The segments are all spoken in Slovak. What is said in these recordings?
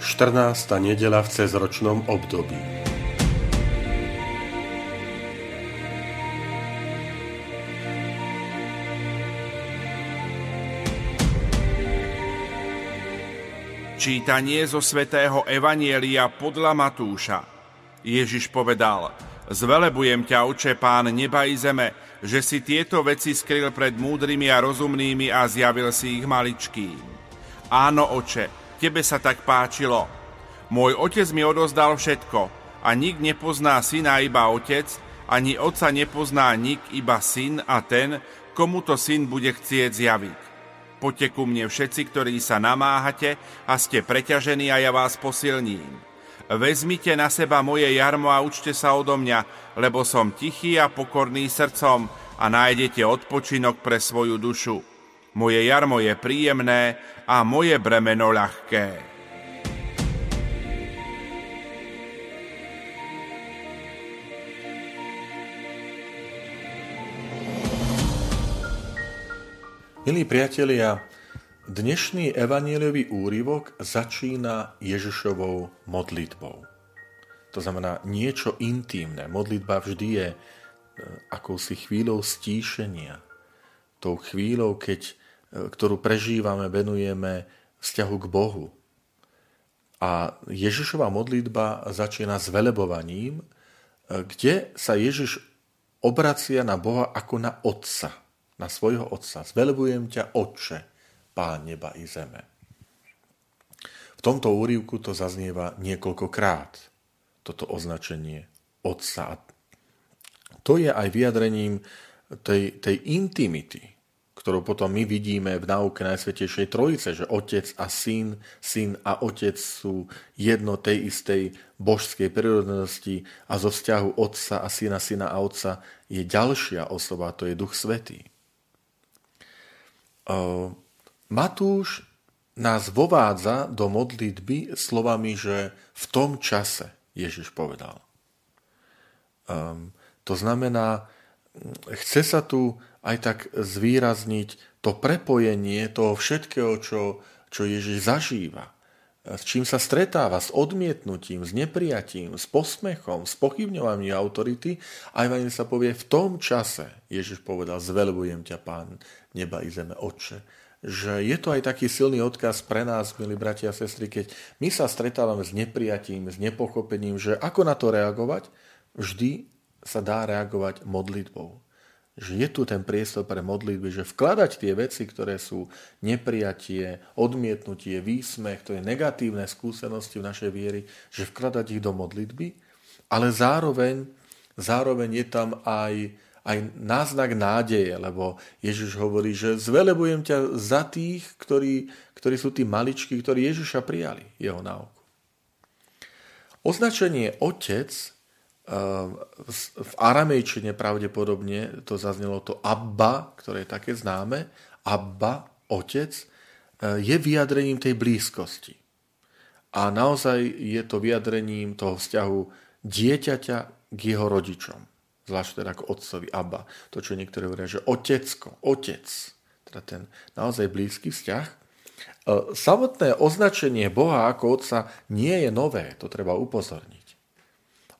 14. nedela v cezročnom období. Čítanie zo svätého Evanielia podľa Matúša. Ježiš povedal, Zvelebujem ťa, oče, pán neba i zeme, že si tieto veci skryl pred múdrymi a rozumnými a zjavil si ich maličkým. Áno, oče, tebe sa tak páčilo. Môj otec mi odozdal všetko a nik nepozná syna iba otec, ani otca nepozná nik iba syn a ten, komu to syn bude chcieť zjaviť. Poďte ku mne všetci, ktorí sa namáhate a ste preťažení a ja vás posilním. Vezmite na seba moje jarmo a učte sa odo mňa, lebo som tichý a pokorný srdcom a nájdete odpočinok pre svoju dušu moje jarmo je príjemné a moje bremeno ľahké. Milí priatelia, dnešný evaníliový úryvok začína Ježišovou modlitbou. To znamená niečo intímne. Modlitba vždy je e, akousi chvíľou stíšenia. Tou chvíľou, keď ktorú prežívame, venujeme vzťahu k Bohu. A Ježišova modlitba začína s velebovaním, kde sa Ježiš obracia na Boha ako na Otca, na svojho Otca. Zvelebujem ťa, Otče, Pán neba i zeme. V tomto úrivku to zaznieva niekoľkokrát, toto označenie Otca. To je aj vyjadrením tej, tej intimity, ktorú potom my vidíme v náuke Najsvetejšej Trojice, že otec a syn, syn a otec sú jedno tej istej božskej prírodnosti a zo vzťahu otca a syna, syna a otca je ďalšia osoba, to je Duch Svetý. Matúš nás vovádza do modlitby slovami, že v tom čase Ježiš povedal. To znamená, chce sa tu aj tak zvýrazniť to prepojenie toho všetkého, čo, čo Ježiš zažíva. S čím sa stretáva, s odmietnutím, s neprijatím, s posmechom, s pochybňovaním autority. Aj vám sa povie, v tom čase Ježiš povedal, zvelbujem ťa, pán neba i zeme, oče. Že je to aj taký silný odkaz pre nás, milí bratia a sestry, keď my sa stretávame s neprijatím, s nepochopením, že ako na to reagovať, vždy sa dá reagovať modlitbou že je tu ten priestor pre modlitby, že vkladať tie veci, ktoré sú neprijatie, odmietnutie, výsmech, to je negatívne skúsenosti v našej viery, že vkladať ich do modlitby, ale zároveň, zároveň je tam aj, aj náznak nádeje, lebo Ježiš hovorí, že zvelebujem ťa za tých, ktorí, ktorí sú tí maličky, ktorí Ježiša prijali, jeho náuku. Označenie otec v aramejčine pravdepodobne to zaznelo to Abba, ktoré je také známe. Abba, otec, eh, je vyjadrením tej blízkosti. A naozaj je to vyjadrením toho vzťahu dieťaťa k jeho rodičom. Zvlášť teda ako otcovi Abba. To, čo niektorí hovoria, že otecko, otec. Teda ten naozaj blízky vzťah. Eh, samotné označenie Boha ako otca nie je nové, to treba upozorniť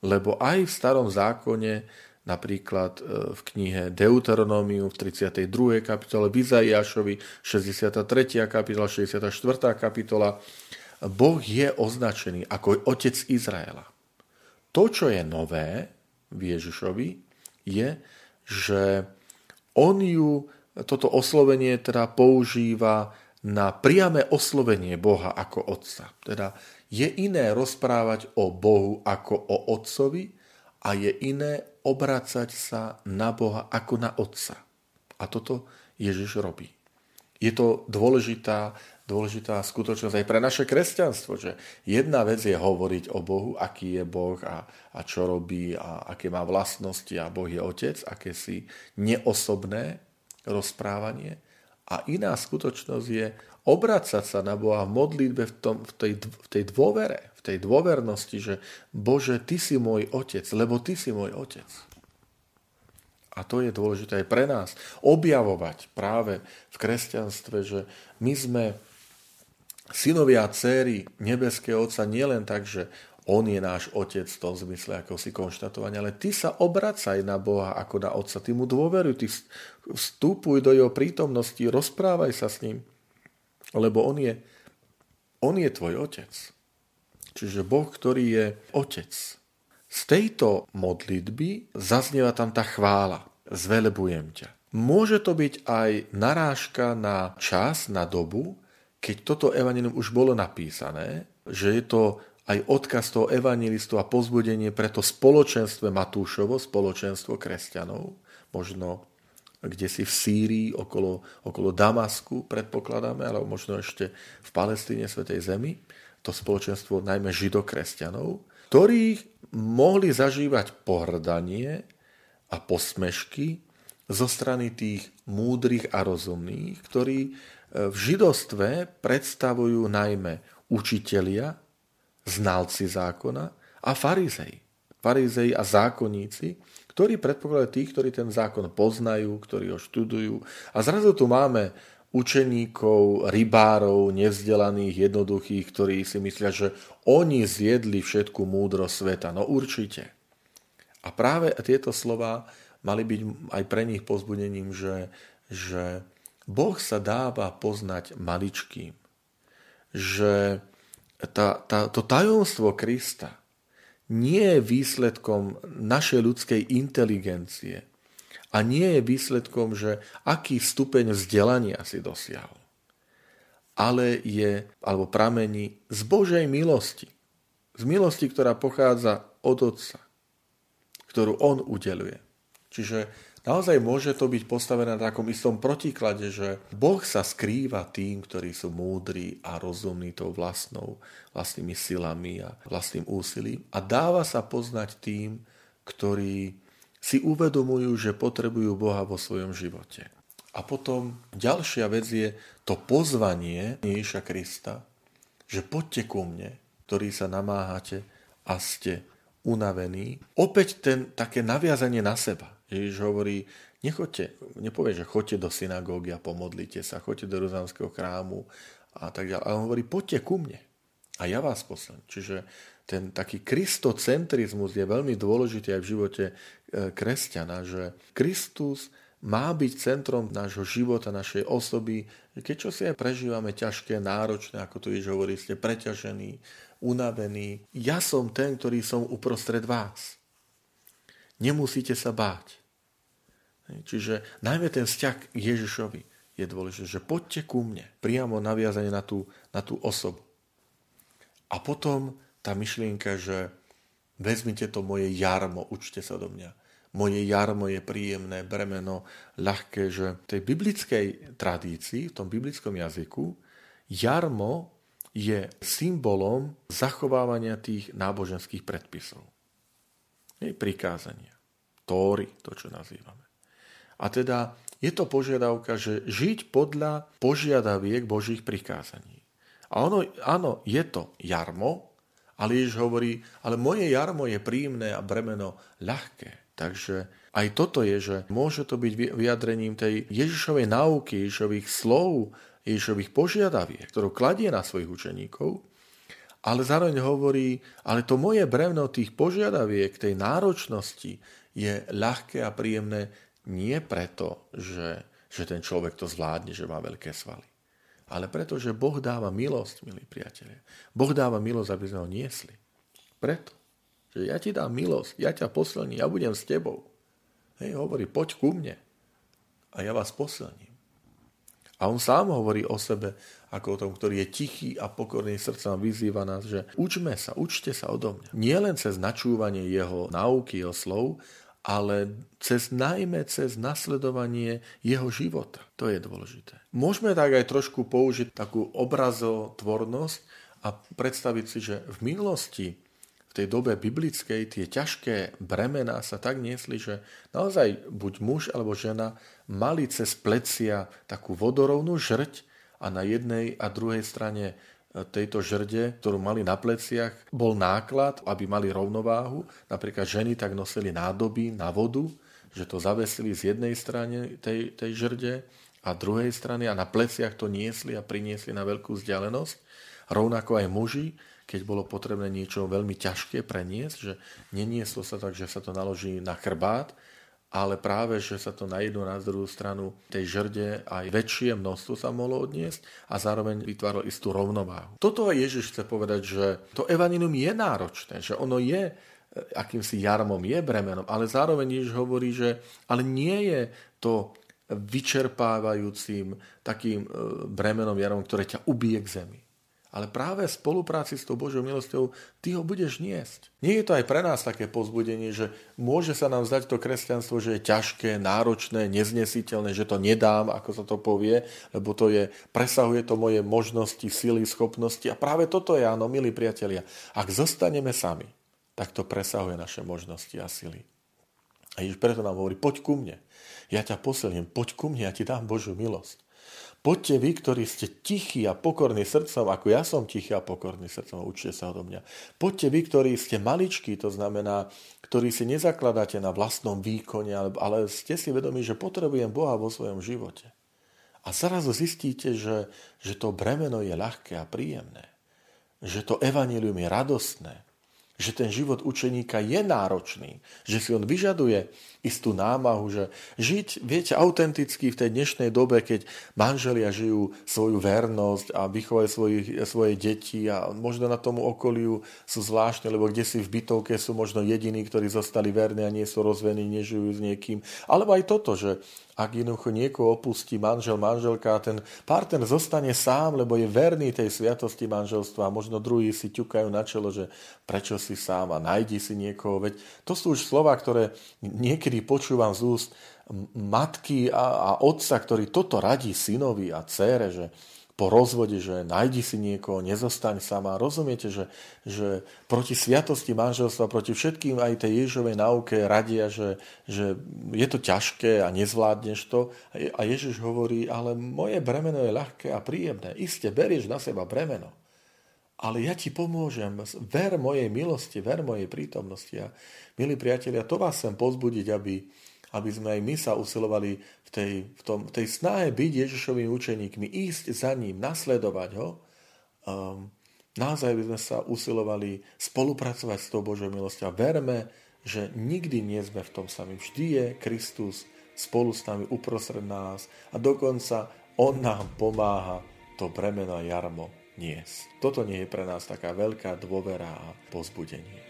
lebo aj v starom zákone, napríklad e, v knihe Deuteronomium v 32. kapitole, v Izaiášovi 63. kapitola, 64. kapitola, Boh je označený ako otec Izraela. To, čo je nové v Ježišovi, je, že on ju, toto oslovenie teda používa na priame oslovenie Boha ako Otca. Teda je iné rozprávať o Bohu ako o Otcovi a je iné obracať sa na Boha ako na Otca. A toto Ježiš robí. Je to dôležitá, dôležitá skutočnosť aj pre naše kresťanstvo, že jedna vec je hovoriť o Bohu, aký je Boh a, a čo robí a aké má vlastnosti a Boh je Otec, aké si neosobné rozprávanie. A iná skutočnosť je obracať sa na Boha v modlitbe v, tom, v, tej, v tej dôvere, v tej dôvernosti, že Bože, Ty si môj Otec, lebo Ty si môj Otec. A to je dôležité aj pre nás. Objavovať práve v kresťanstve, že my sme synovia a céry nebeského Otca nielen tak, že on je náš otec v tom zmysle, ako si konštatovanie, ale ty sa obracaj na Boha ako na Otca, ty mu dôveruj, ty vstupuj do jeho prítomnosti, rozprávaj sa s ním, lebo on je, on je tvoj otec. Čiže Boh, ktorý je otec. Z tejto modlitby zaznieva tam tá chvála zvelebujem ťa. Môže to byť aj narážka na čas, na dobu, keď toto evanilium už bolo napísané, že je to aj odkaz toho evangelistu a pozbudenie pre to spoločenstvo Matúšovo, spoločenstvo kresťanov, možno kde si v Sýrii, okolo, okolo Damasku, predpokladáme, alebo možno ešte v Palestíne, Svetej Zemi, to spoločenstvo najmä židokresťanov, ktorí mohli zažívať pohrdanie a posmešky zo strany tých múdrych a rozumných, ktorí e, v židostve predstavujú najmä učitelia, znalci zákona a farizej. Farizej a zákonníci, ktorí predpokladajú tých, ktorí ten zákon poznajú, ktorí ho študujú. A zrazu tu máme učeníkov, rybárov, nevzdelaných, jednoduchých, ktorí si myslia, že oni zjedli všetku múdro sveta. No určite. A práve tieto slova mali byť aj pre nich pozbudením, že, že Boh sa dáva poznať maličkým. Že tá, tá, to tajomstvo Krista nie je výsledkom našej ľudskej inteligencie a nie je výsledkom, že aký stupeň vzdelania si dosiahol, ale je, alebo pramení z Božej milosti. Z milosti, ktorá pochádza od Otca ktorú on udeluje. Čiže naozaj môže to byť postavené na takom istom protiklade, že Boh sa skrýva tým, ktorí sú múdri a rozumní tou vlastnou, vlastnými silami a vlastným úsilím a dáva sa poznať tým, ktorí si uvedomujú, že potrebujú Boha vo svojom živote. A potom ďalšia vec je to pozvanie Ježiša Krista, že poďte ku mne, ktorí sa namáhate a ste unavený. Opäť ten, také naviazanie na seba. Ježiš hovorí, nechoďte, nepovie, že choďte do synagógy a pomodlite sa, choďte do Rozamského chrámu a tak ďalej. Ale on hovorí, poďte ku mne a ja vás poslem. Čiže ten taký kristocentrizmus je veľmi dôležitý aj v živote e, kresťana, že Kristus má byť centrom nášho života, našej osoby. Keď čo si aj prežívame ťažké, náročné, ako tu Ježiš hovorí, ste preťažení, unavený. Ja som ten, ktorý som uprostred vás. Nemusíte sa báť. Čiže najmä ten vzťah k Ježišovi je dôležité, že poďte ku mne, priamo naviazanie na tú, na tú osobu. A potom tá myšlienka, že vezmite to moje jarmo, učte sa do mňa. Moje jarmo je príjemné, bremeno, ľahké, že v tej biblickej tradícii, v tom biblickom jazyku, jarmo je symbolom zachovávania tých náboženských predpisov. Je prikázania. Tóry, to čo nazývame. A teda je to požiadavka, že žiť podľa požiadaviek Božích prikázaní. A ono, áno, je to jarmo, ale Ježiš hovorí, ale moje jarmo je príjemné a bremeno ľahké. Takže aj toto je, že môže to byť vyjadrením tej Ježišovej náuky, Ježišových slov, Ježišových požiadaviek, ktorú kladie na svojich učeníkov, ale zároveň hovorí, ale to moje brevno tých požiadaviek, tej náročnosti je ľahké a príjemné nie preto, že, že ten človek to zvládne, že má veľké svaly, ale preto, že Boh dáva milosť, milí priatelia. Boh dáva milosť, aby sme ho niesli. Preto, že ja ti dám milosť, ja ťa posilním, ja budem s tebou. Hej, hovorí, poď ku mne a ja vás posilním. A on sám hovorí o sebe ako o tom, ktorý je tichý a pokorný srdcom vyzýva nás, že učme sa, učte sa odo mňa. Nie len cez načúvanie jeho náuky, jeho slov, ale cez najmä cez nasledovanie jeho života. To je dôležité. Môžeme tak aj trošku použiť takú obrazotvornosť a predstaviť si, že v minulosti v tej dobe biblickej tie ťažké bremená sa tak niesli, že naozaj buď muž alebo žena mali cez plecia takú vodorovnú žrť a na jednej a druhej strane tejto žrde, ktorú mali na pleciach, bol náklad, aby mali rovnováhu. Napríklad ženy tak nosili nádoby na vodu, že to zavesili z jednej strany tej, tej žrde a druhej strany a na pleciach to niesli a priniesli na veľkú vzdialenosť. Rovnako aj muži, keď bolo potrebné niečo veľmi ťažké preniesť, že nenieslo sa tak, že sa to naloží na chrbát, ale práve, že sa to na jednu na druhú stranu tej žrde aj väčšie množstvo sa mohlo odniesť a zároveň vytváralo istú rovnováhu. Toto Ježiš chce povedať, že to evanilium je náročné, že ono je e, akýmsi jarmom, je bremenom, ale zároveň Ježiš hovorí, že ale nie je to vyčerpávajúcim takým e, bremenom, jarmom, ktoré ťa ubije k zemi ale práve v spolupráci s tou Božou milosťou ty ho budeš niesť. Nie je to aj pre nás také pozbudenie, že môže sa nám zdať to kresťanstvo, že je ťažké, náročné, neznesiteľné, že to nedám, ako sa to povie, lebo to je, presahuje to moje možnosti, sily, schopnosti. A práve toto je, áno, milí priatelia, ak zostaneme sami, tak to presahuje naše možnosti a sily. A Ježiš preto nám hovorí, poď ku mne, ja ťa posilním, poď ku mne, ja ti dám Božiu milosť. Poďte vy, ktorí ste tichí a pokorní srdcom, ako ja som tichý a pokorný srdcom, učte sa odo mňa. Poďte vy, ktorí ste maličkí, to znamená, ktorí si nezakladáte na vlastnom výkone, ale ste si vedomí, že potrebujem Boha vo svojom živote. A zrazu zistíte, že, že to bremeno je ľahké a príjemné. Že to evanilium je radostné že ten život učeníka je náročný, že si on vyžaduje istú námahu, že žiť, viete, autenticky v tej dnešnej dobe, keď manželia žijú svoju vernosť a vychovajú svoje, svoje deti a možno na tomu okoliu sú zvláštne, lebo kde si v bytovke sú možno jediní, ktorí zostali verní a nie sú rozvení, nežijú s niekým. Alebo aj toto, že ak jednoducho niekoho opustí manžel, manželka a ten pár ten zostane sám, lebo je verný tej sviatosti manželstva a možno druhí si ťukajú na čelo, že prečo si sám a nájdi si niekoho. Veď to sú už slova, ktoré niekedy počúvam z úst matky a, a otca, ktorý toto radí synovi a dcére, že po rozvode, že nájdi si niekoho, nezostaň sama. Rozumiete, že, že proti sviatosti manželstva, proti všetkým aj tej Ježovej náuke radia, že, že je to ťažké a nezvládneš to. A Ježiš hovorí, ale moje bremeno je ľahké a príjemné. Iste, berieš na seba bremeno. Ale ja ti pomôžem, ver mojej milosti, ver mojej prítomnosti. A milí priatelia, to vás chcem pozbudiť, aby, aby sme aj my sa usilovali v tej, v tom, v tej snahe byť Ježišovými učeníkmi, ísť za ním, nasledovať ho. Um, naozaj by sme sa usilovali spolupracovať s tou Božou milosťou a verme, že nikdy nie sme v tom sami. Vždy je Kristus spolu s nami uprostred nás a dokonca On nám pomáha to bremeno a jarmo niesť. Toto nie je pre nás taká veľká dôvera a pozbudenie.